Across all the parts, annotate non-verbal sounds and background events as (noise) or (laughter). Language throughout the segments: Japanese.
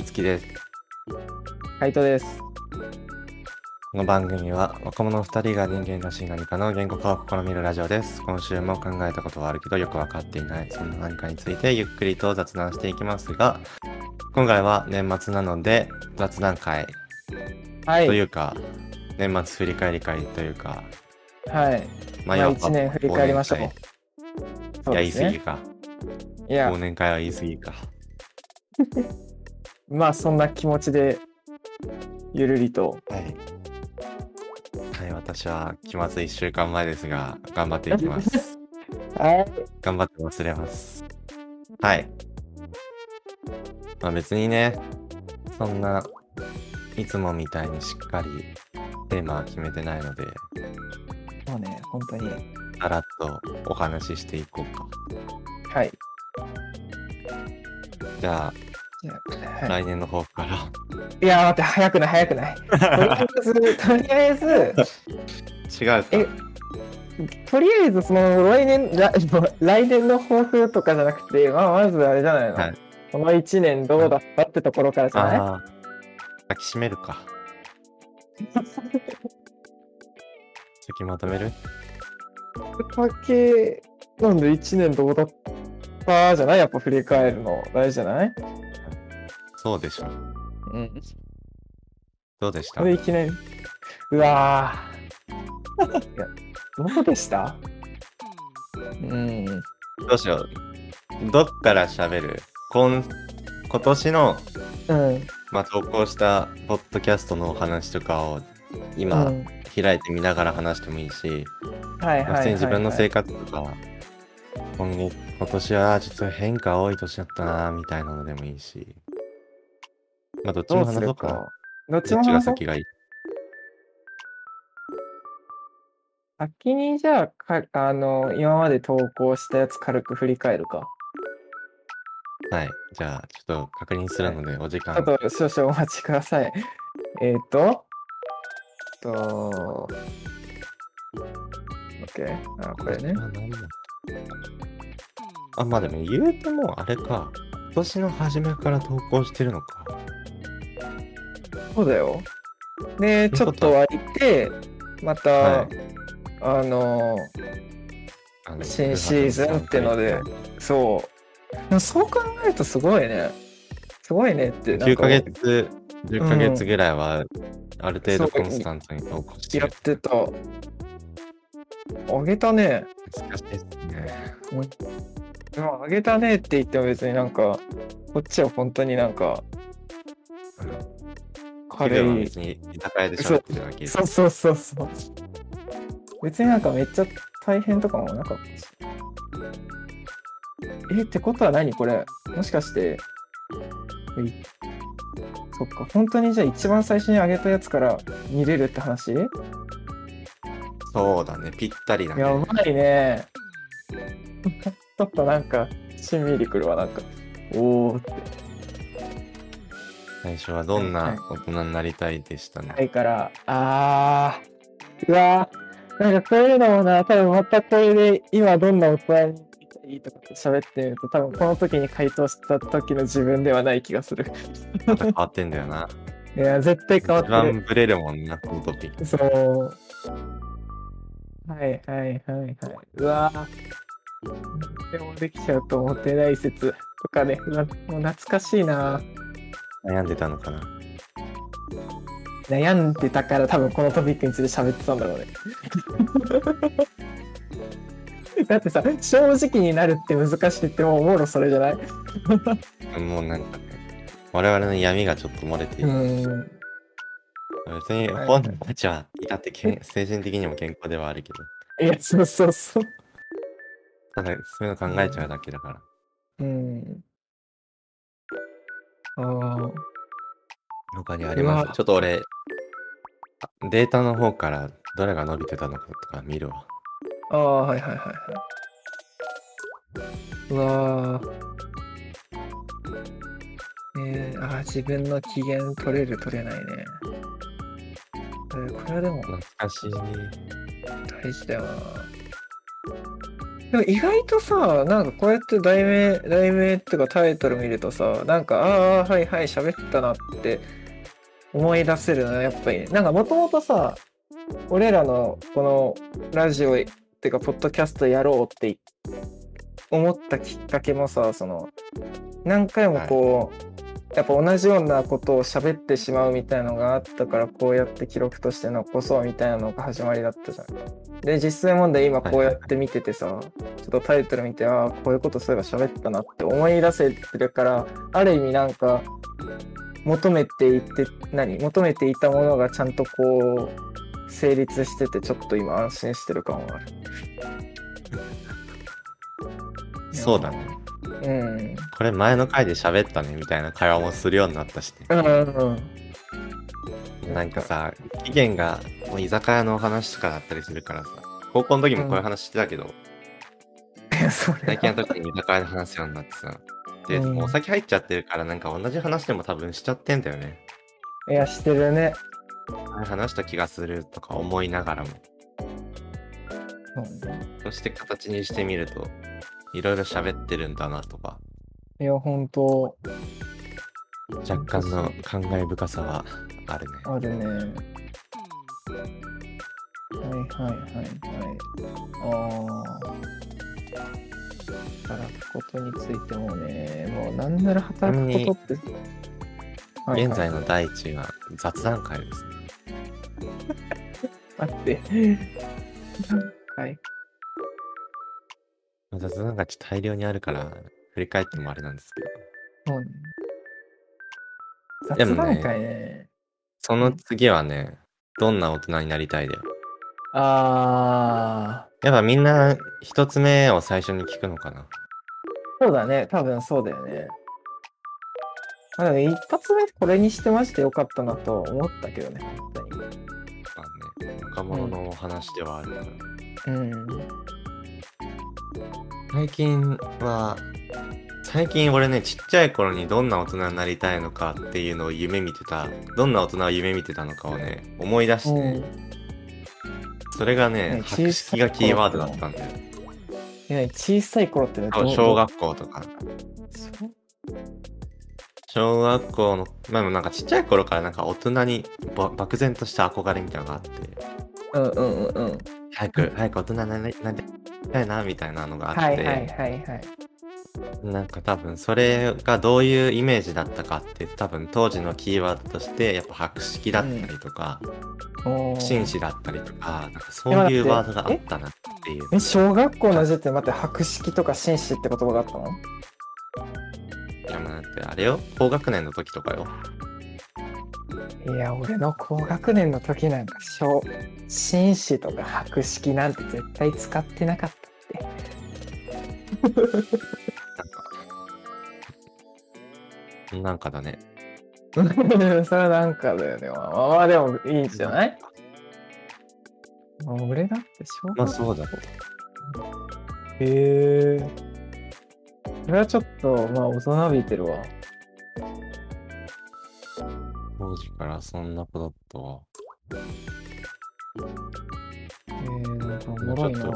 いつきです。カイトです。この番組は若者2人が人間らしい何かの言語化を試みるラジオです。今週も考えたことはあるけどよくわかっていない、そんな何かについてゆっくりと雑談していきますが、今回は年末なので雑談会はい。というか、年末振り返り会というか、はい。まあ、要は一年振り返りましょう。いや、言い。過ぎか。いや忘、年会は言い過ぎか。(laughs) まあそんな気持ちで、ゆるりと。はい。はい、私は期末1週間前ですが、頑張っていきます。(laughs) はい。頑張って忘れます。はい。まあ別にね、そんないつもみたいにしっかりテーマは決めてないので、もうね、本当に。さらっとお話ししていこうか。はい。じゃあ、来年の抱負から。い、いや、待って、早くない、早くない。とりあえず、とりあえず、違うとりあえず、その来年、来 (laughs) 来年の抱負とかじゃなくて、まあ、まずあれじゃないの。はいこの1年どうだったってところからじゃない？抱きしめるか。(laughs) 先まとめる？だけなんで1年どうだった？じゃない？やっぱ振り返るの大事じゃない？そうでしょ。うん。どうでした？これいきなり。うわぁ。いや、どうでした？うん。どうしよう。どっから喋る？今今年の、うん。まあ、投稿したポッドキャストのお話とかを今、うん開いてみながら話してもいいし、はいはいはい、まあ普通に自分の生活とか、今月今年はちょっと変化多い年だったなみたいなのでもいいし、まあどっちも話そうか。どっちも話そう先がいい先にじゃあか、あの、今まで投稿したやつ軽く振り返るか。はい。じゃあ、ちょっと確認するので、お時間。ちょっと少々お待ちください。えっ、ー、と、と、OK。あ、これねあ。まあでも言うてもあれか。今年の初めから投稿してるのか。そうだよ。で、ちょっと空いて、また、はいあの、新シーズンってので、そう。そう考えるとすごいね。すごいねって。なん9かヶ月、10ヶ月ぐらいは、ある程度コンスタントに投稿してるやっ。てた。あげたね。難しいですね。でもあげたねって言っても別になんか、こっちは本当になんか、軽軽はい別。に居酒屋で喋ってるだけそうそうそうそう。別になんかめっちゃ大変とかもなかったし。え、ってことは何これ？もしかして、いそっか、本当にじゃあ一番最初に上げたやつから見れるって話？やそうだね、ぴったりだね。ばいね。(laughs) ちょっとなんか、しんみりくるわ、なんか。おーって。最初はどんな大人になりたいでしたね。はいから、あー、うわー、なんかこういうのもな、多分またこれで今どんな大人になりたいとかって喋ってみると、多分この時に回答した時の自分ではない気がする。また変わってんだよな。(laughs) いや、絶対変わ一ってる。番ブレるもんな、このトピック。そう。はいはいはいはい。うわー。でもできちゃうと思ってない説とかね、もう懐かしいな。悩んでたのかな？悩んでたから多分このトピックについて喋ってたんだろうね。(laughs) だってさ、正直になるって難しいってもうもろそれじゃない？もうなんかね、我々の闇がちょっと漏れている。うん。別に本人たちは、だってけん精神的にも健康ではあるけど、いや、そうそうそう。ただそういうの考えちゃうだけだから。うん。ああ。他にありますちょっと俺、あデータの方からどれが伸びてたのかとか見るわ。ああ、はいはいはいはい。うわーえー、あー自分の機嫌取れる取れないね。えーこれはでも懐かしい。大事だよな。でも意外とさ、なんかこうやって題名、題名っていうかタイトル見るとさ、なんか、ああ、はいはい、喋ったなって思い出せるな、やっぱり。なんかもともとさ、俺らのこのラジオっていうか、ポッドキャストやろうって思ったきっかけもさ、その、何回もこう、やっぱ同じようなことを喋ってしまうみたいのがあったからこうやって記録として残そうみたいなのが始まりだったじゃん。で実際問題今こうやって見ててさ、ちょっとタイトル見てああこういうことそういえば喋ったなって思い出せてるからある意味なんか求めていて何？求めていたものがちゃんとこう成立しててちょっと今安心してる感はある。そうだね。うん。これ前の回で喋ったねみたいな会話もするようになったしね。うんうんうん。なんかさ、期限がもう居酒屋のお話とかだったりするからさ、高校の時もこういう話してたけど、いや (laughs) それ最近の時に居酒屋で話すようになってさ、で、うんもうお酒入っちゃってるから、なんか同じ話でも多分しちゃってんだよね。いやしてるね。前話した気がするとか思いながらも、そうねそして形にしてみると、いろいろ喋ってるんだなとか、いや本当若干の感慨深さはあるね。あるね。はいはいはいはい。ああ。働くことについてもね、もうなんなら働くことって。はいはい現在の第一位は雑談会ですね。(laughs) 待って。(laughs) はい。雑談会ちょっと大量にあるから、振り返ってもあれなんですけど。そうね。でも談会ね。その次はね、どんな大人になりたいだよ。ああ。やっぱみんな一つ目を最初に聞くのかな。そうだね。多分そうだよね。まあ、でも一発目これにしてましてよかったなと思ったけどね、本当に。まあね、若者のお話ではあるから。うん。最近は、最近俺ね、ちっちゃい頃にどんな大人になりたいのかっていうのを夢見てた、どんな大人を夢見てたのかをね、思い出して、うん。それがねね、博識がキーワードだったんだよ。いや小さい頃って小学校とか。小学校の、まあなんかちっちゃい頃からなんか大人にば漠然とした憧れみたいなのがあって、うんうんうんうん。早く、早く大人になりなりたいな、みたいなのがあって、はいはいはいはい。なんか多分それがどういうイメージだったかって多分当時のキーワードとしてやっぱ博識だったりとか、おー。紳士だったりとかなんかそういうワードがあったなっていう。え、小学校の時点で待って、博識とか紳士って言葉があったの？いやまあだってあれよ高学年の時とかよいや、俺の高学年の時なんか、小、紳士とか博識なんて絶対使ってなかったって。なんかだね (laughs) それはなんかだよね。まあまあまあでもいいんじゃない？まあ俺だって小学まあそうだへえ。それはちょっと、まあ大人びてるわ。当時からそんな子だったわえー、なんかおもうちょっもろいな。と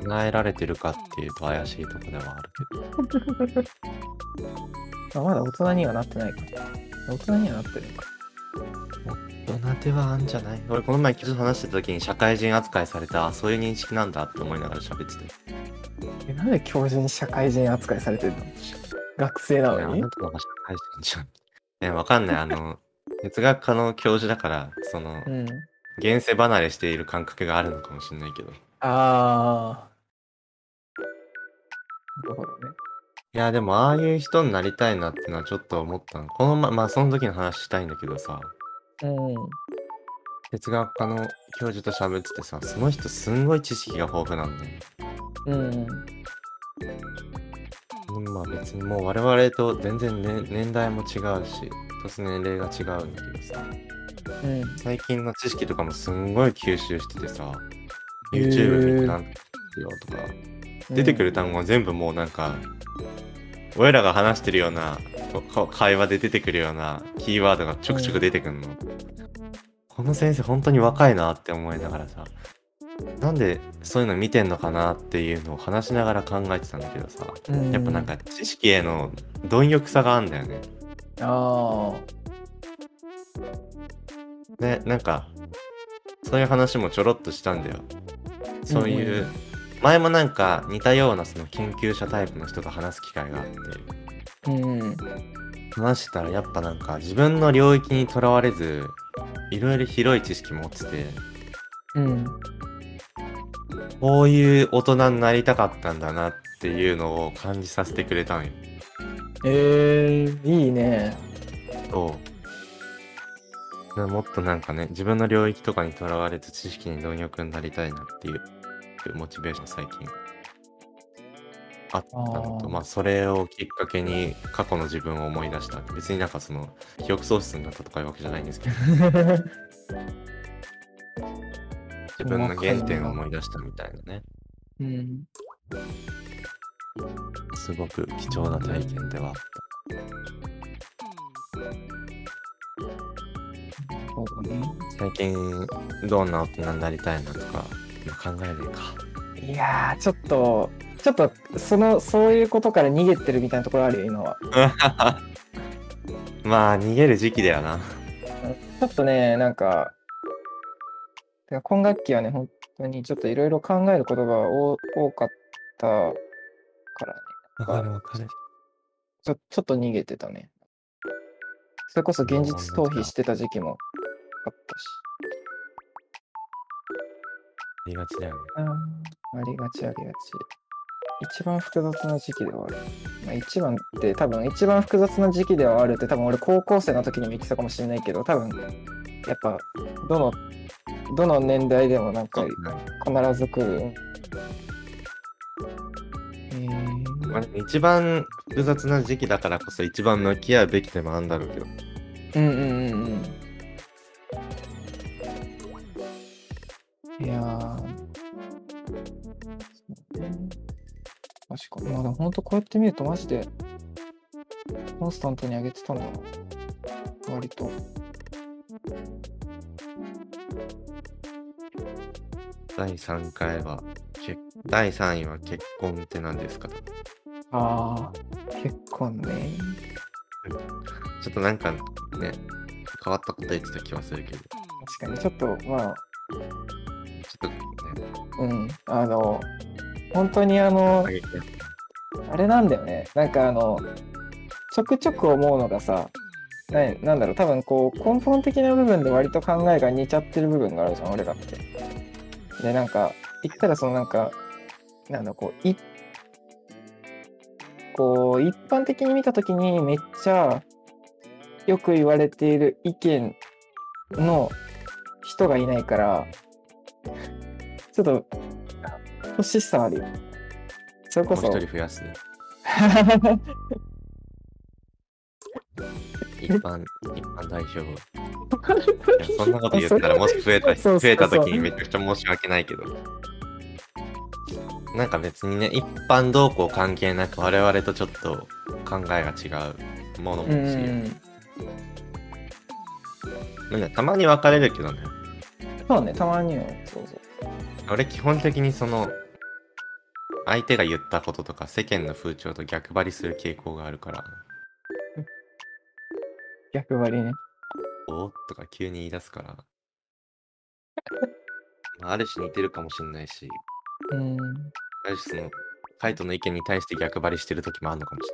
叶えられてるかっていうと怪しいとこではあるけどあまだ大人にはなってないか。大人にはなってるのか。大人ではあんじゃない？俺この前ちょっと話してた時に社会人扱いされたあそういう認識なんだって思いながら喋っててえ、なんで教授に社会人扱いされてるの？学生なのに？ねあなたのが社会人じゃん。ね、わかんない。あの、哲学科の教授だから、その、うん。現世離れしている感覚があるのかもしれないけど。いああ。なるほどね。や、でも、ああいう人になりたいなってのはちょっと思ったの。このま、まあ、その時の話したいんだけどさ、うん。哲学科の教授と喋っててさ、その人すんごい知識が豊富なんだよ。うん。うんまあ別にもう我々と全然、ね、年代も違うし、年年齢が違うんだけどさ、うん。最近の知識とかもすんごい吸収しててさ、YouTube 見てなんてよとか、出てくる単語は全部もうなんか、俺らが話してるような会話で出てくるようなキーワードがちょくちょく出てくるの。この先生本当に若いなって思いながらさ、なんでそういうの見てんのかなっていうのを話しながら考えてたんだけどさ、うん。やっぱなんか知識への貪欲さがあるんだよね。あで、なんか、そういう話もちょろっとしたんだよ。そういう、うんうん。前もなんか似たようなその研究者タイプの人と話す機会があって、あうん。話してたらやっぱなんか自分の領域にとらわれず、いろいろ広い知識持ってて、うんこういう大人になりたかったんだなっていうのを感じさせてくれたんよ。えー、いいねそう。なもっとなんかね、自分の領域とかにとらわれず知識に貪欲になりたいなっていうモチベーション最近あったのと、まあそれをきっかけに過去の自分を思い出した。別になんかその記憶喪失になったとかいうわけじゃないんですけど、(laughs) 自分の原点を思い出したみたいなね。うんすごく貴重な体験ではあっそうだねた。最近どんな大人になりたいなとか今考えるか。いやーちょっとちょっとそのそういうことから逃げてるみたいなところあるよ今は (laughs) まあ逃げる時期だよな。ちょっとねなんかてか今学期はね本当にちょっといろいろ考えることが多多かったからねわかるわかる。ちょちょっと逃げてたねそれこそ現実逃避してた時期もあったしありがちだよね。ありがちありがち。一番複雑な時期ではある。まあ、一番って多分一番複雑な時期ではあるって多分俺高校生の時にも言ってたかもしれないけど多分やっぱどのどの年代でもなんか必ず来る。えーまあ、一番複雑な時期だからこそ一番向き合うべきでもあるんだろうけど。うんうんうんうん。いやー。ね確かに。まあでも本当こうやって見るとマジでコンスタントに上げてたんだな。割と。第3回は、け第3位は結婚って何ですか？とああ、結婚ね。ちょっとなんかね、変わったこと言ってた気はするけど、ち確かにちょっとまあ、ょっとね、うん。あの、本当にあの、あれなんだよね。なんかあの、ちょくちょく思うのがさ、ななんだろう、多分こう、根本的な部分で割と考えが似ちゃってる部分があるじゃん、俺らって。で、なんか、言ったらそのなんか、なんだ、こう、いこう、一般的に見たときにめっちゃよく言われている意見の人がいないから、ちょっと、欲しさあるよ。それこそ一、人増やす。(laughs) 一般、一般代表。そんなこと言ったら、もし増えた、増えた時にめちゃくちゃ申し訳ないけど。なんか別にね、一般動向関係なく我々とちょっと考えが違うものもうんし、うんなんかたまに分かれるけどね。そうね、たまには、そうそう。俺基本的にその、相手が言ったこととか世間の風潮と逆張りする傾向があるから、逆張りね。お？ーとか急に言い出すから、(laughs) まあある種似てるかもしんないし、うん。ある種その、カイトの意見に対して逆張りしてる時もあるのかもし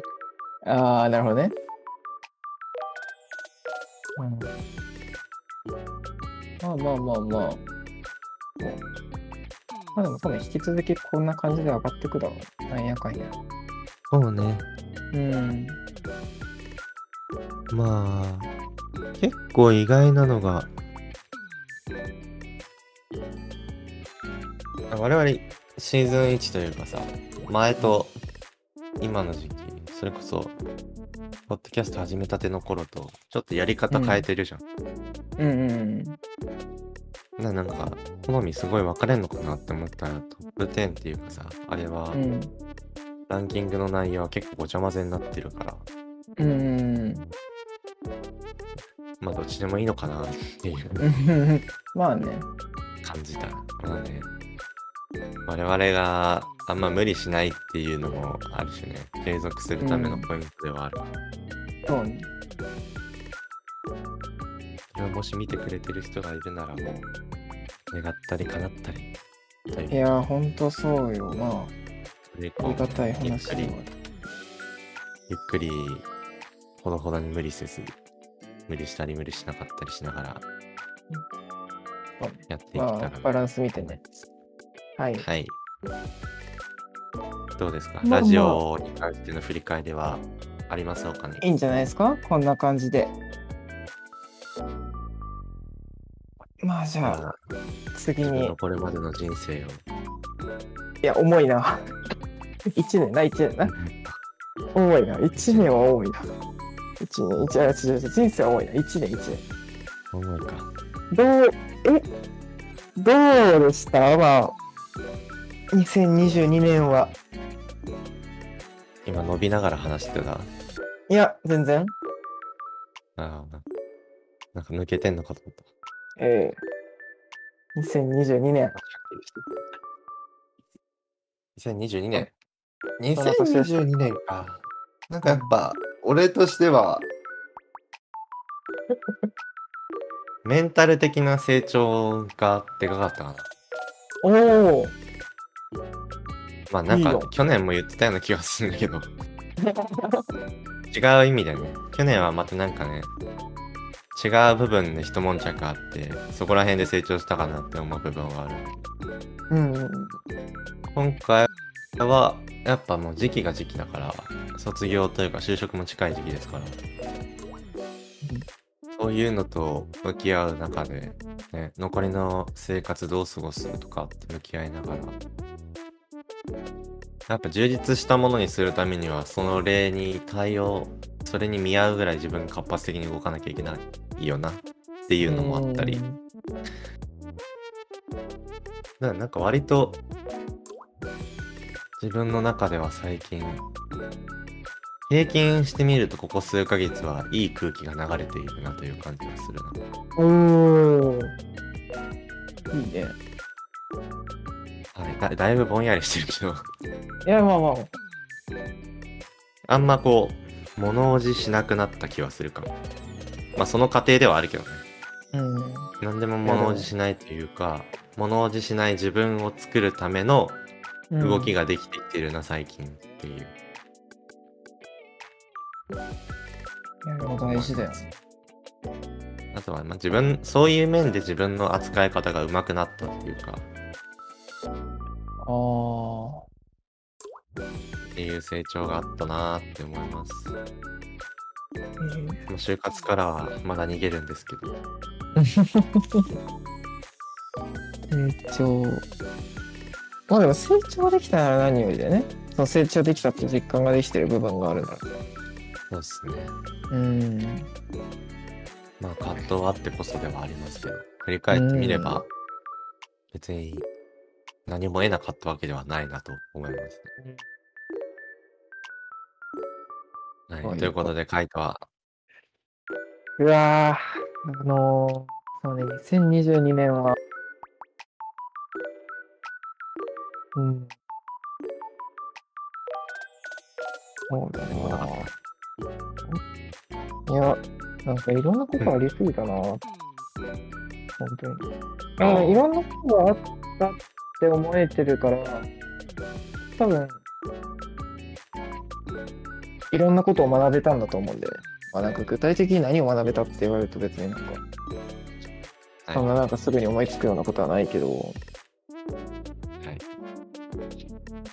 ああ、なるほどね。うん。まあまあまあまあ。まあでも多分引き続きこんな感じで上がってくだろう。なんやかんや。れない。そうね。うん。まあ、結構意外なのが、我々シーズン1というかさ、前と今の時期、それこそ、ポッドキャスト始めたての頃と、ちょっとやり方変えてるじゃん。うんうんななんか、好みすごい分かれんのかなって思ったら、トップ10っていうかさ、あれはう、ん。ランキングの内容は結構ごちゃ混ぜになってるから、うん。うん。まあどっちでもいいのかなっていううん。(laughs) まあね。感じた。まあね、我々があんま無理しないっていうのもあるしね、継続するためのポイントではある。そうね。もし見てくれてる人がいるならもう、願ったり叶ったり。といやー、ほんとそうよ。まあ、ありがたい話ゆっくり、ほどほどに無理せず、無理したり無理しなかったりしながらやっていけたらまあ、バランス見てね。はい。はい。どうですか、まあラジオに関しての振り返りはあります？かねいいんじゃないですか？こんな感じで。まあ、じゃあ、まあ次に。これまでの人生を。いや、重いな。1年な、1年な。重いな。1年は重いな。1年、1年、人生は重いな。1年、1年。重いか。どう、え、どうでした？まあ、2022年は。今伸びながら話してた？いや、全然。ああ、なんか抜けてんのかと思った。ええ2022年。2022年。その年です2022年か。なんかやっぱ、俺としては、(laughs) メンタル的な成長がでかかったかな。おお。まあなんかいいよ去年も言ってたような気がするんだけど、(laughs) 違う意味でね。去年はまたなんかね、違う部分で一悶着あって、そこら辺で成長したかなって思う部分はある。うんうん。今回はやっぱもう時期が時期だから卒業というか就職も近い時期ですから。そういうのと向き合う中で、ね、残りの生活どう過ごすとかって向き合いながら。やっぱ充実したものにするためにはその例に対応それに見合うぐらい自分が活発的に動かなきゃいけないよな。っていうのもあったり。ななんか割と自分の中では最近平均してみるとここ数ヶ月はいい空気が流れているなという感じがするな。おお。いいね。はい、だだいぶぼんやりしてるけどいや、まあまあ。あんまこう物おじしなくなった気はするかも。まあその過程ではあるけどね。うん。何でも物おじしないというか物おじしない自分を作るための動きが。ができてきてるな最近っていう。いや、でも大事だよ。あとは、まあ、自分、そういう面で自分の扱い方が上手くなったっていうか、ああ。っていう成長があったなーって思います。えーまあ就活からはまだ逃げるんですけど、成 (laughs) 長。まあでも成長できたなら何よりだよね。その成長できたって実感ができてる部分があるなら。そうですね。うん。まあ葛藤はあってこそではありますけど、振り返ってみれうんば、別に何も得なかったわけではないなと思いますね。はい、はいということで、カイトは、うわー、あのー、そうね、2022年は、うん。そうだ何もなかっな。いや、なんかいろんなことありすぎたな。本当に。あのいろんなことがあったって思えてるから、多分、いろんなことを学べたんだと思うんで、まあなんか具体的に何を学べたって言われると別になんか、はいそんななんかすぐに思いつくようなことはないけど、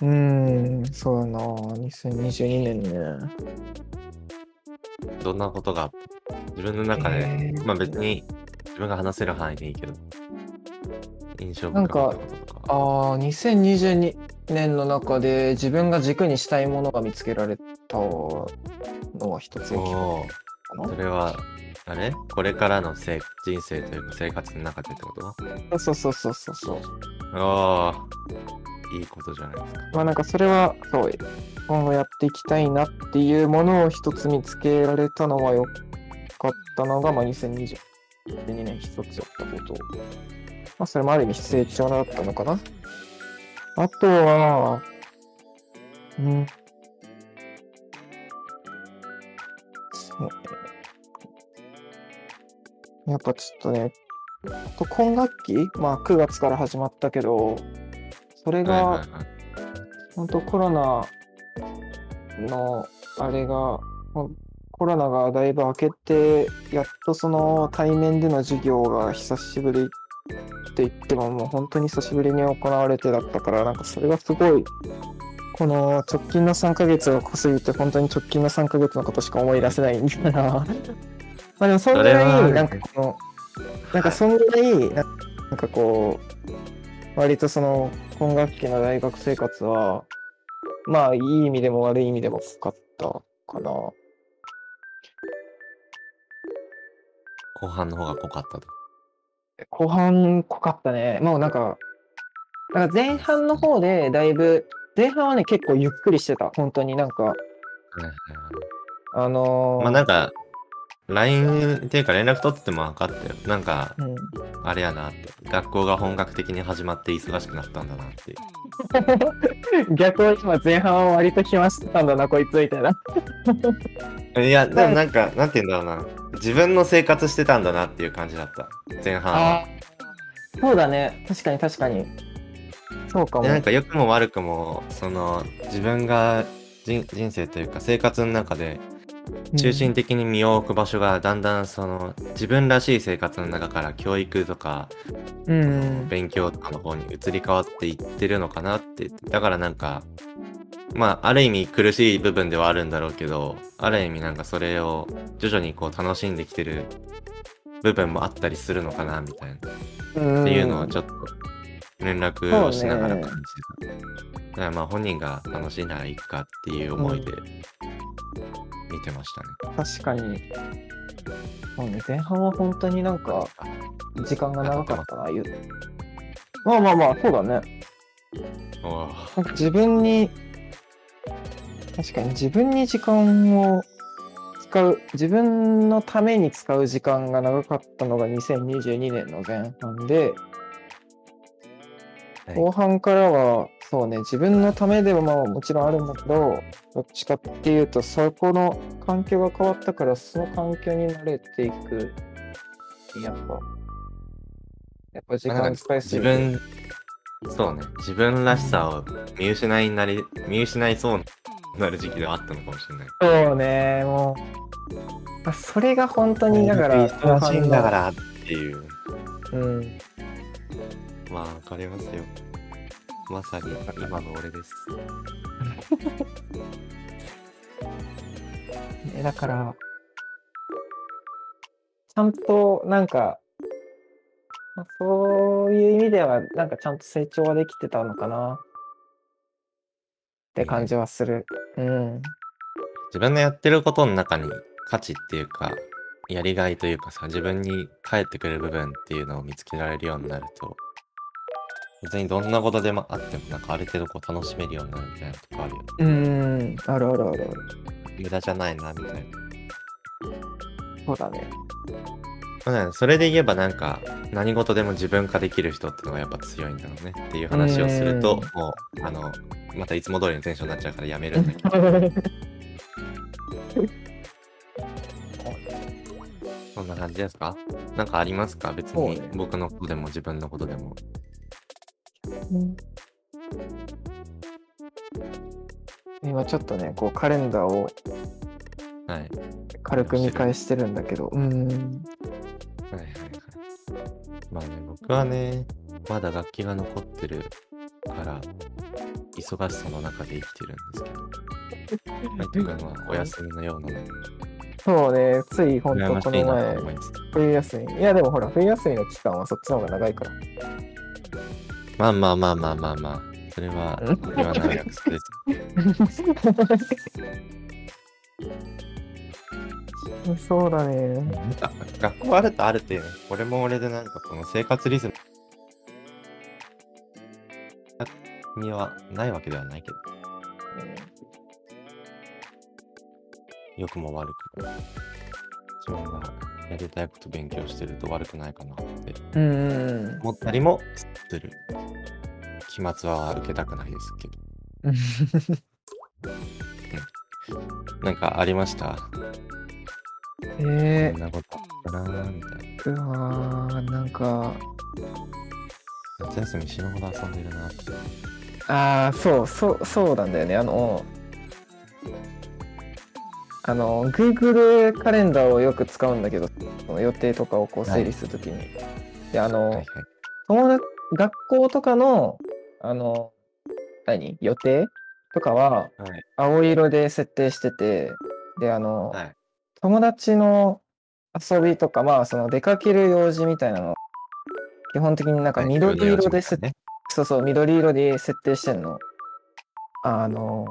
うーん、そうだな2022年ね。どんなことが自分の中で、えーまあ別に自分が話せる範囲でいいけど、印象深なんかかったこととか。ああ、2022年の中で自分が軸にしたいものが見つけられたのは一つそれは、あれ？これからのせい人生というか生活の中でってこと？な。そうそうそうそうそう。ああ、いいことじゃないですか。まあなんかそれは、そう、今後やっていきたいなっていうものを一つ見つけられたのは良かったのが、まあ2022年一つやったこと。まあそれもある意味成長だったのかな。あとは、うん。そう。やっぱちょっとね、今学期、まあ9月から始まったけど、それが。本当コロナのあれが、コロナがだいぶ明けて、やっとその対面での授業が久しぶりって言っても、もう本当に久しぶりに行われてだったから、なんかそれがすごい、この直近の3ヶ月が濃すぎて、本当に直近の3ヶ月のことしか思い出せないんだな。(laughs) まあでもそんぐらい、なんかこの、なんかそんぐらい、ななんかこう、割とその今学期の大学生活は、まあいい意味でも悪い意味でも濃かったかな。後半の方が濃かったと。後半濃かったね。もうなんか、なんか前半の方でだいぶ、前半はね結構ゆっくりしてた。本当になんか、あのーまあなんか、LINE っていうか連絡取ってても分かったよ。なんか、うん、あれやなって。学校が本格的に始まって忙しくなったんだなっていう。(laughs) 逆を今前半は割と暇してたんだな、こいつみたいな。いや、でもなんか、なんて言うんだろうな。自分の生活してたんだなっていう感じだった。前半は。そうだね。確かに確かに。そうかも。でなんか良くも悪くも、その、自分が人人生というか生活の中で中心的に身を置く場所がだんだんその自分らしい生活の中から教育とかうん。うん。勉強とかの方に移り変わっていってるのかなって。だからなんか、まあ、ある意味苦しい部分ではあるんだろうけど、ある意味なんかそれを徐々にこう楽しんできてる部分もあったりするのかなみたいな。うんっていうのをちょっと連絡をしながら感じてた。だからまあ本人が楽しいならいいかっていう思いで見てましたね。確かに。そうね、前半は本当になんか、時間が長かったな、言う。まあまあまあ、そうだね。おーなんか自分に、確かに自分に時間を使う、自分のために使う時間が長かったのが2022年の前半で、はい後半からは、そうね、自分のためではまあもちろんあるんだけど、どっちかっていうと、そこの環境が変わったから、その環境に慣れていく。やっぱ、やっぱ時間使いすぎて。自分、そうね、自分らしさを見失いになり、見失いそうになる時期ではあったのかもしれない。そうね、もう、まあそれが本当に、だから、忙しいんだからっていう。うん。まあ、わかりますよ。まさに今の俺です。(laughs) ねだから、ちゃんと、なんか、まあ、そういう意味では、なんかちゃんと成長はできてたのかなって感じはする。うん。自分のやってることの中に価値っていうか、やりがいというかさ、自分に返ってくる部分っていうのを見つけられるようになると、別にどんなことでもあっても、なんかある程度こう楽しめるようになるみたいなとこあるよね。うん、あるあるあるある。無駄じゃないな、みたいな。そうだね。まあねそれで言えばなんか、何事でも自分化できる人ってのがやっぱ強いんだろうねっていう話をすると、もう、あの、またいつも通りのテンションになっちゃうからやめるんだけど、(laughs) そんな感じですか？なんかありますか？別にそうね僕のことでも自分のことでも。今ちょっとね、こうカレンダーをはい。軽く見返してるんだけど、うん。はいはいはい。まあね、僕はね、まだ楽器が残ってるから、忙しさの中で生きてるんですけど、マイト君はお休みのようなそうね、つい本羨ま当この前しいなと、思いつつ。冬休み。いや、でもほら、冬休みの期間はそっちの方が長いから。まあまあまあまあまあまあ、それは言わない約束です。そうだね。あ学校あるとあるっていうね、俺も俺でなんかこの生活リズム。にはないわけではないけど、良くも悪くも、自分がやりたいこと勉強してると悪くないかなって思ったりもする飛沫は受けたくないですけど。(laughs) なんかありました？えこんなことあったなーみたいな。ー、うわー、なんか、夏休み死ぬほど遊んでるなって。ああ、そう、そう、そうなんだよね。あの、あの、Google カレンダーをよく使うんだけど、その予定とかをこう整理するときに。で、あの、はいはい。友達、学校とかの、あの、何？予定とかは、はい。青色で設定してて、で、あの、はい。友達の遊びとか、まあ、その出かける用事みたいなの、基本的になんかはい緑色で設ね。そうそう、緑色で設定してんの。あの、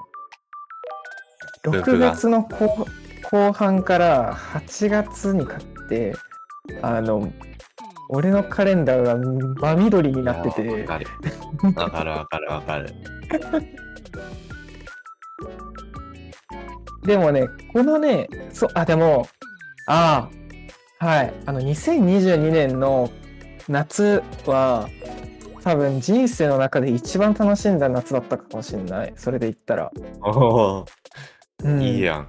6ループが月の後後半から8月にかけて、あの、俺のカレンダーが真緑になっててわかる。わかるわかるわかる。(laughs) でもね、このね、そう、あ、でも、ああ、はい、あの、2022年の夏は、多分人生の中で一番楽しんだ夏だったかもしれない。それで言ったら。おお、うん、いいやん。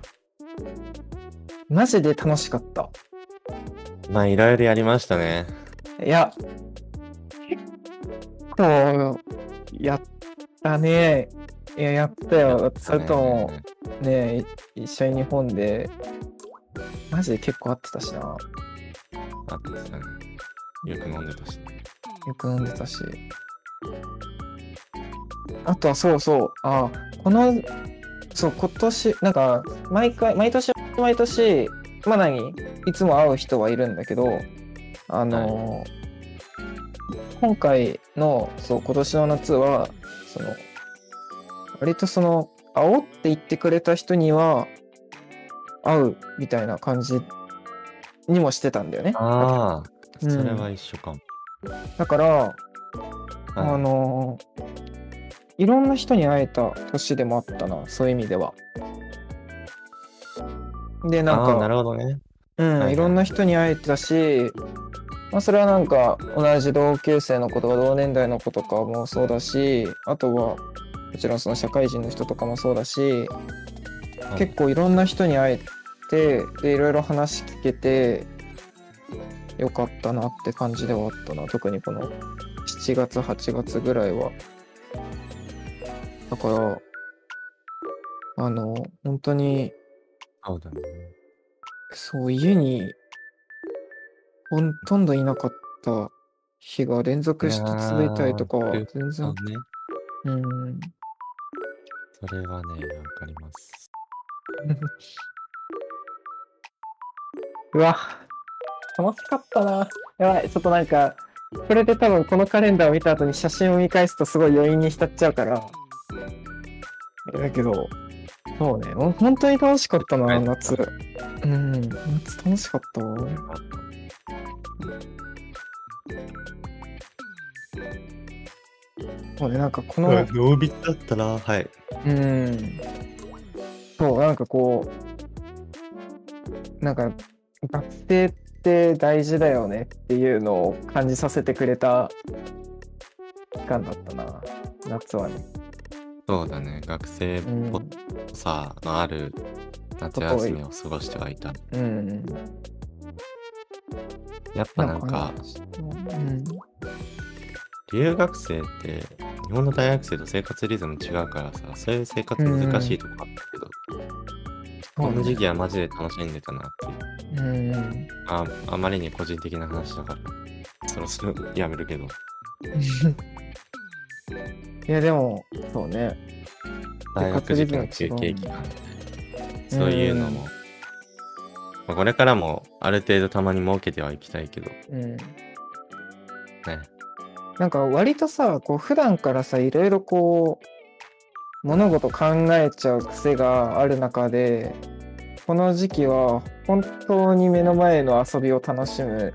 マジで楽しかった。まあ、いろいろやりましたね。いや、結構、やったね。いや、やったよ。それとも、ね、い一緒に日本で、マジで結構会ってたしな。あってたね。よく飲んでたしね。よく飲んでたし。あとはそうそう、あこの、そう、今年、なんか、毎回、毎年、毎年、まあ何、いつも会う人はいるんだけど、あのー今回の、そう、今年の夏は、その、割とその、会おうって言ってくれた人には、会うみたいな感じにもしてたんだよね。ああ、うんそれは一緒かも。だから、はいあのーいろんな人に会えた年でもあったな、そういう意味では。で、なんああ、なか、るほどね。うん、はいはいいろんな人に会えたし、まあ、それはなんか、同じ同級生の子とか同年代の子とかもそうだし、あとは、もちろんその社会人の人とかもそうだし、結構いろんな人に会えて、で、いろいろ話聞けて、よかったなって感じではあったな。特にこの7月、8月ぐらいは。だから、あの、本当に、そうだね。そう、家に、ほとんどいなかった日が連続して続いたりとか全然、ね。うん。それはね、わかります。うわ、楽しかったな。やばい、ちょっとなんか、これで多分このカレンダーを見た後に写真を見返すとすごい余韻に浸っちゃうから。だけど、そうね、本当に楽しかったな、夏。うん、夏楽しかったわ。そうね、なんかこの、濃密だったな。はい。うん。そう、なんかこう、なんか、学生って大事だよねっていうのを感じさせてくれた期間だったな、夏はね。そうだね。学生っうんぽ。さのある夏休みを過ごしてはいた。うん。やっぱなんか、うん。留学生って日本の大学生と生活リズム違うからさ、そういう生活難しいとこあったけど、この時期はマジで楽しんでたなっていう。うん。ああまりに個人的な話だから、そろそろやめるけど。(laughs) いや、でも、そうね。大学時期の休憩期間そういうのも、まあ、これからもある程度たまに設けてはいきたいけど、うん。ね。なんか割とさ、こう普段からさ、いろいろこう、物事考えちゃう癖がある中で、この時期は本当に目の前の遊びを楽しむ、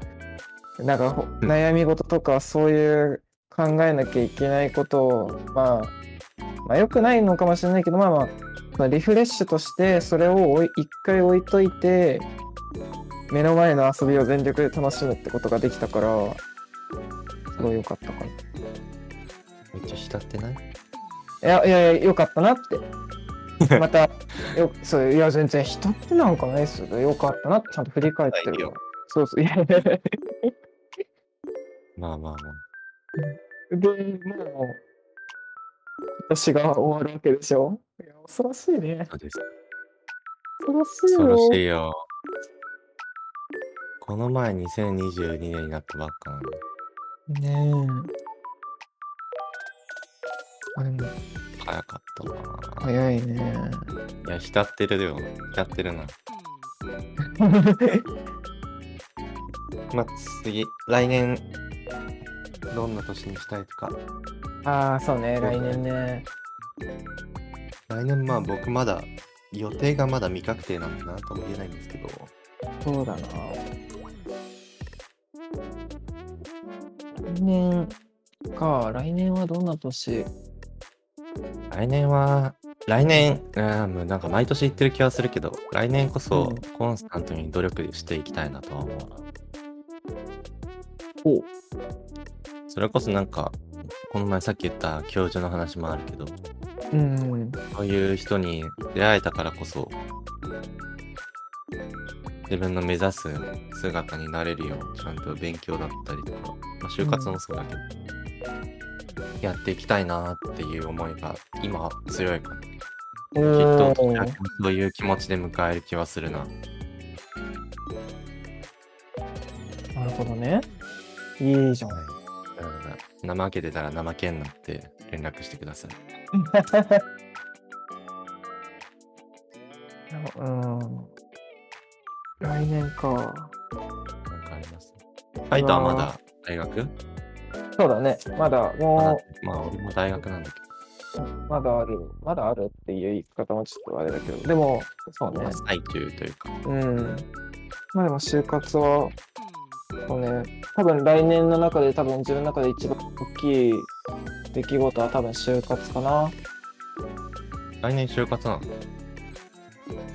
なんか悩み事とかそういう考えなきゃいけないことを、まあ、まあ良くないのかもしれないけど、まあまあ、まあリフレッシュとしてそれを一回置いといて、目の前の遊びを全力で楽しむってことができたから、すごい良かったかな。めっちゃ浸ってない？いやいやいや、よかったなって。また、(laughs) よそういや、全然人ってなんかないですよ。よかったなってちゃんと振り返ってるわ。そうそう。いやまあまあまあ。で、もう、今年が終わるわけでしょ？いや、恐ろしいね。そうです。恐ろしい恐ろよ。しいよ。この前2022年になったばっかなのに。ねえ。あ、でも、早かったな。早いね。いや、浸ってるよ。浸ってるな。(laughs) まあ、次、来年、どんな年にしたいとか。ああ、そうね、来年ね。来年、まあ僕まだ、予定がまだ未確定なんでなんとも言えないんですけど、そうだな。来年か、来年はどんな年？来年は、来年、うん、もうなんか毎年言ってる気はするけど、来年こそうんコンスタントに努力していきたいなとは思うな。おそれこそなんか、この前さっき言った教授の話もあるけど、うん。そういう人に出会えたからこそ、自分の目指す姿になれるよう、ちゃんと勉強だったりとか、まあ、就活もそうだけど、やっていきたいなっていう思いが今は強いかな。きっおとーそういう気持ちで迎える気はするな。なるほどね。いいじゃん。うん怠けてたら怠けんなって連絡してください。うん。来年か。なんかあります？カイトはまだ大学？そうだね。まだ、まだもまあ俺も大学なんだけう、まだある。まだあるっていう言い方もちょっとあれだけど、でも、そうど、ねまあ。最中というか、うん。まあでも就活は、そうね、多分来年の中で多分自分の中で一番大きい出来事は多分就活かな。来年就活なの？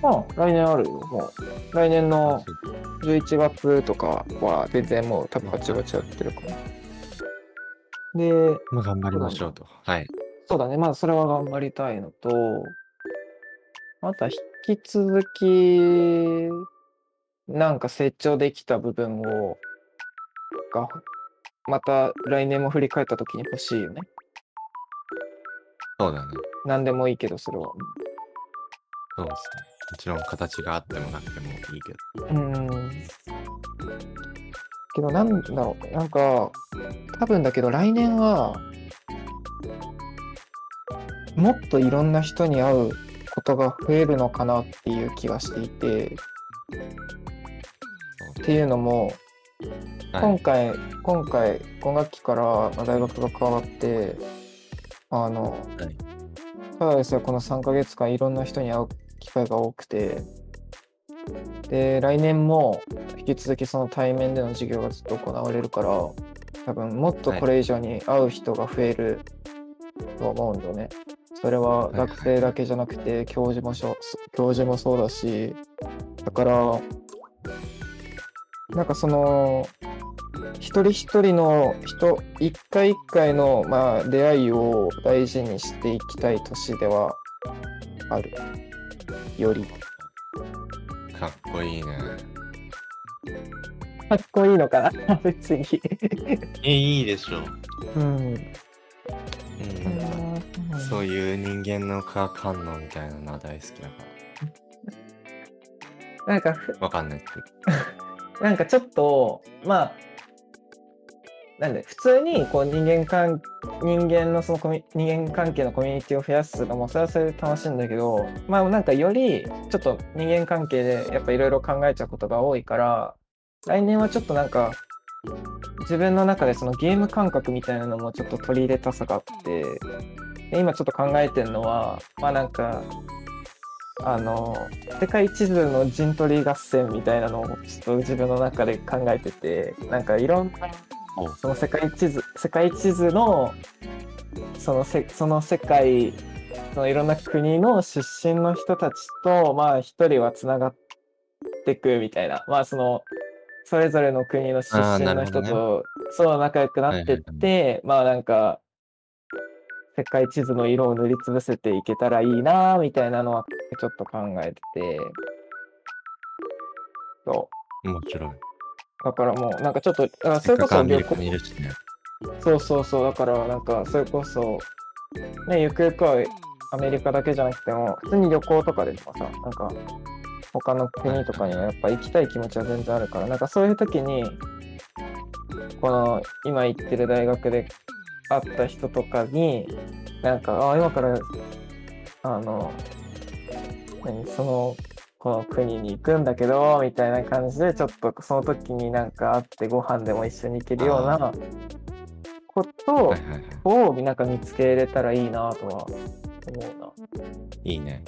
まあ来年あるよ、もう。来年の11月とかは全然もう多分バチバチやってるかな。で、まあ頑張りましょうと。はい。そうだね、まあそれは頑張りたいのと、あとは引き続き、なんか成長できた部分を、が、また来年も振り返った時に欲しいよね。そうだね。何でもいいけど、それは。そうですね。もちろん形があってもなくてもいいけど。うん。けど、なんだろう、なんか、多分だけど、来年は、もっといろんな人に会うことが増えるのかなっていう気がしていて、っていうのも、はい。今回、今回、今学期からまあ大学が加わって、あの、はい。ただですよ、この3ヶ月間いろんな人に会う機会が多くて、で、来年も引き続きその対面での授業がずっと行われるから、多分もっとこれ以上に会う人が増えると思うんだよね。それははいはい。学生だけじゃなくて、教授もしょ教授もそうだし、だから、なんかその、一人一人の人、一回一回の、まあ、出会いを大事にしていきたい年ではある。より。かっこいいね。かっこいいのかな？(laughs) 別に。え、いいでしょう。うん。うん、なんか、そういう人間の化学反応みたいなのは大好きだかなんか。わかんないけど。(laughs) なんかちょっと、まあ、なんで、普通にこう人間関人間のそのコミ人間関係のコミュニティを増やすのもそれはそれで楽しいんだけど、まあなんかよりちょっと人間関係でやっぱいろいろ考えちゃうことが多いから、来年はちょっとなんか自分の中でそのゲーム感覚みたいなのもちょっと取り入れたさがあって、で今ちょっと考えてるのは、まあなんか、あの、世界地図の陣取り合戦みたいなのをちょっと自分の中で考えてて、なんかいろんなおその世界地図、世界地図のそのせその世界、そのいろんな国の出身の人たちと、まあ一人はつながっていくみたいな、まあその、それぞれの国の出身の人と、そう仲良くなってっはいはいて、まあなんか、世界地図の色を塗りつぶせていけたらいいなみたいなのはちょっと考えててそう面白い。だからもうなんかちょっとあそれこそ旅行ね。そうそうそうだからなんかそれこそねゆくゆくはアメリカだけじゃなくても普通に旅行とかでもさなんか他の国とかにはやっぱ行きたい気持ちは全然あるからなんかそういう時にこの今行ってる大学で会った人とかになんかあ今からあの何そのこの国に行くんだけどみたいな感じでちょっとその時になんか会ってご飯でも一緒に行けるようなことをなんか見つけれたらいいなとは思うな。いいね。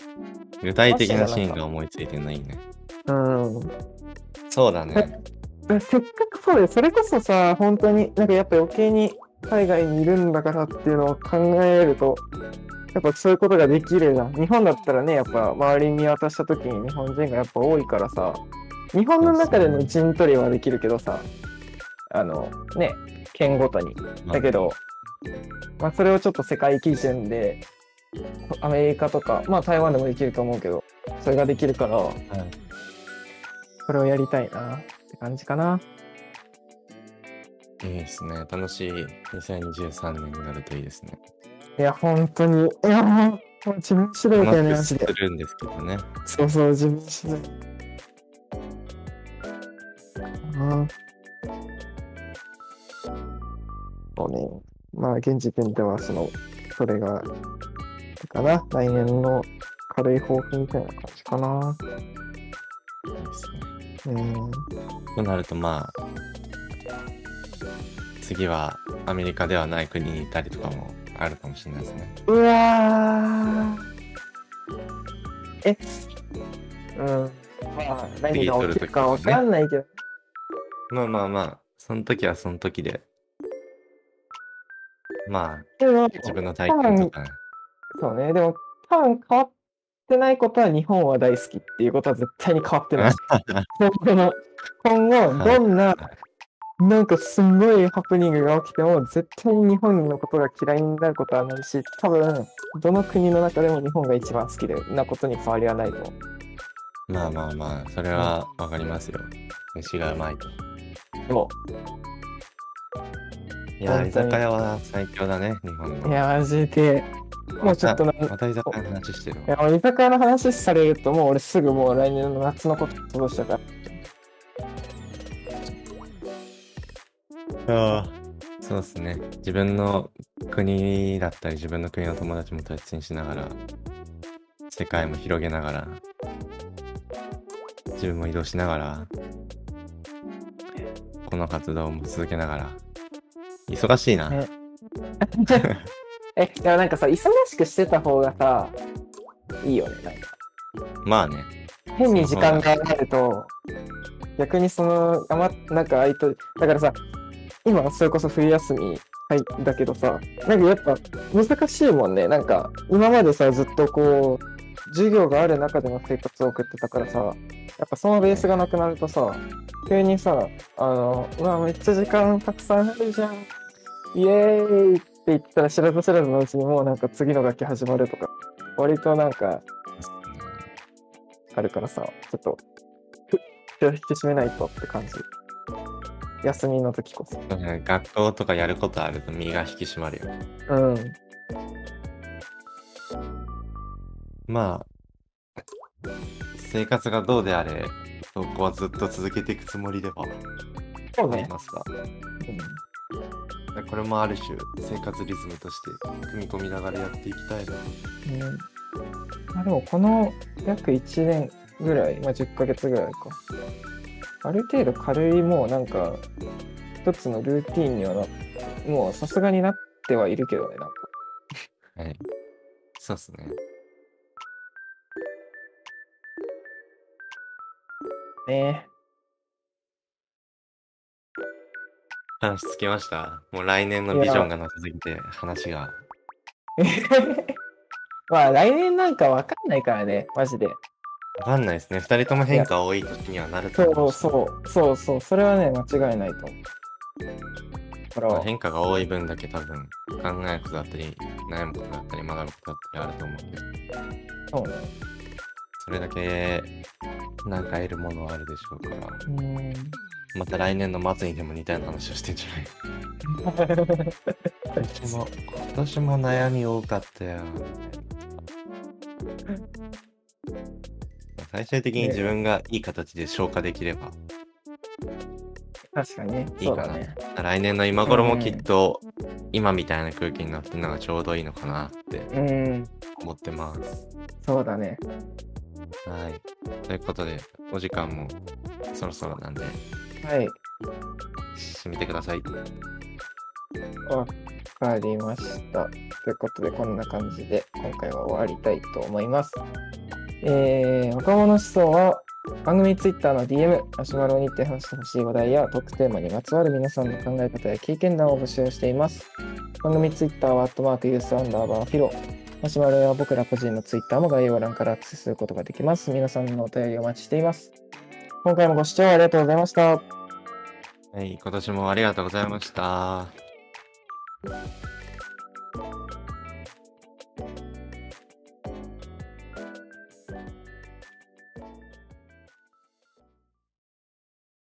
具体的なシーンが思いついてるのいいね。うん。そうだね。せっかくそうでそれこそさ本当になんかやっぱ余計に海外にいるんだからっていうのを考えるとやっぱそういうことができるじゃん日本だったらねやっぱ周り見渡した時に日本人がやっぱ多いからさ日本の中での陣取りはできるけどさあのね県ごとに。まあ。だけど、まあ、それをちょっと世界基準でアメリカとかまあ台湾でもできると思うけどそれができるからはい。それをやりたいなって感じかな。いいですね。楽しい2023年になるといいですね。いや、本当に。いや、もう自分次第だよね、マジで。るんですけどね。そうそう、自分次第。うん。そうね。まあ、現時点では、その、それが、かな、来年の軽い抱負みたいな感じかな。いいですね。うん。となるとまあ、次はアメリカではない国に行ったりとかもあるかもしれないですね。うわー。え、うん。まあ、何が起きるかわかんないけど。まあまあまあ、その時はその時で、まあ、でも、自分の体験とかね。そうね。でも、多分変わってないことは日本は大好きっていうことは絶対に変わってない。(laughs) この今後、どんな、なんかすんごいハプニングが起きても、絶対に日本のことが嫌いになることはないし、多分、どの国の中でも日本が一番好きでなことに変わりはないと思う。まあまあまあ、それはわかりますよ。飯がうまいと。そいや居酒屋は最強だね、日本う。の。いや、マジで。もうちょっとな、いまた居酒屋の話してる。や、もう居酒屋の話されると、もう俺すぐもう来年の夏のこと想像したから。あそうですね。自分の国だったり、自分の国の友達も大切にしながら、世界も広げながら、自分も移動しながら、この活動も続けながら、忙しいな。ね (laughs) え、でもなんかさ、忙しくしてた方がさ、いいよね、なんか。まあね。変に時間があると、逆にその、あま、なんか空いと、だからさ、今それこそ冬休み、はい、だけどさ、なんかやっぱ難しいもんね。なんか、今までさ、ずっとこう、授業がある中での生活を送ってたからさ、やっぱそのベースがなくなるとさ、急にさ、あの、うわ、めっちゃ時間たくさんあるじゃん。イエーイって言ったら知らず知らずのうちにもうなんか次の楽器始まるとか、割となんかあるからさ、ちょっと、気を引き締めないとって感じ。休みの時こそ。学校とかやることあると身が引き締まるよ。うん。まあ、生活がどうであれ、そこはずっと続けていくつもりでは。ありますが、これもある種生活リズムとして組み込みながらやっていきたいな。うん。うんまあ、でもこの約1年ぐらい、まあ、10ヶ月ぐらいか。ある程度軽いもうなんか、一つのルーティンにはな、もうさすがになってはいるけどね、なんか。はい。そうっすね。ね話つけました？もう来年のビジョンがなさすぎて話が。(laughs) まあ来年なんかわかんないからね、マジで。わかんないですね。二人とも変化多い時にはなるとそう思うし。そう、そうそう、それはね、間違いないと思う。だから、まあ変化が多い分だけ多分考えることだったり悩むことだったり学ぶことだったりあると思うんでそうね。それだけなんか得るものはあるでしょうからうん。また来年の末にでも似たような話をしてんじゃない？(laughs) 今年も今年も悩み多かったよ最終的に自分がいい形で消化できれば確かにね。いいかなね。来年の今頃もきっと今みたいな空気になってるのがちょうどいいのかなってうん。思ってます。そうだね。はい。ということで、お時間もそろそろなんで、はい。締めてください。わかりました。ということで、こんな感じで今回は終わりたいと思います。えー、若者思想は番組 Twitter の DM、マシュマロにて話してほしい話題やトークテーマにまつわる皆さんの考え方や経験談を募集しています。番組 Twitter はアットマークユースアンダーバーフィロ。マシュマロや僕ら個人の Twitter も概要欄からアクセスすることができます。皆さんのお便りお待ちしています。今回もご視聴ありがとうございました。はい、今年もありがとうございました。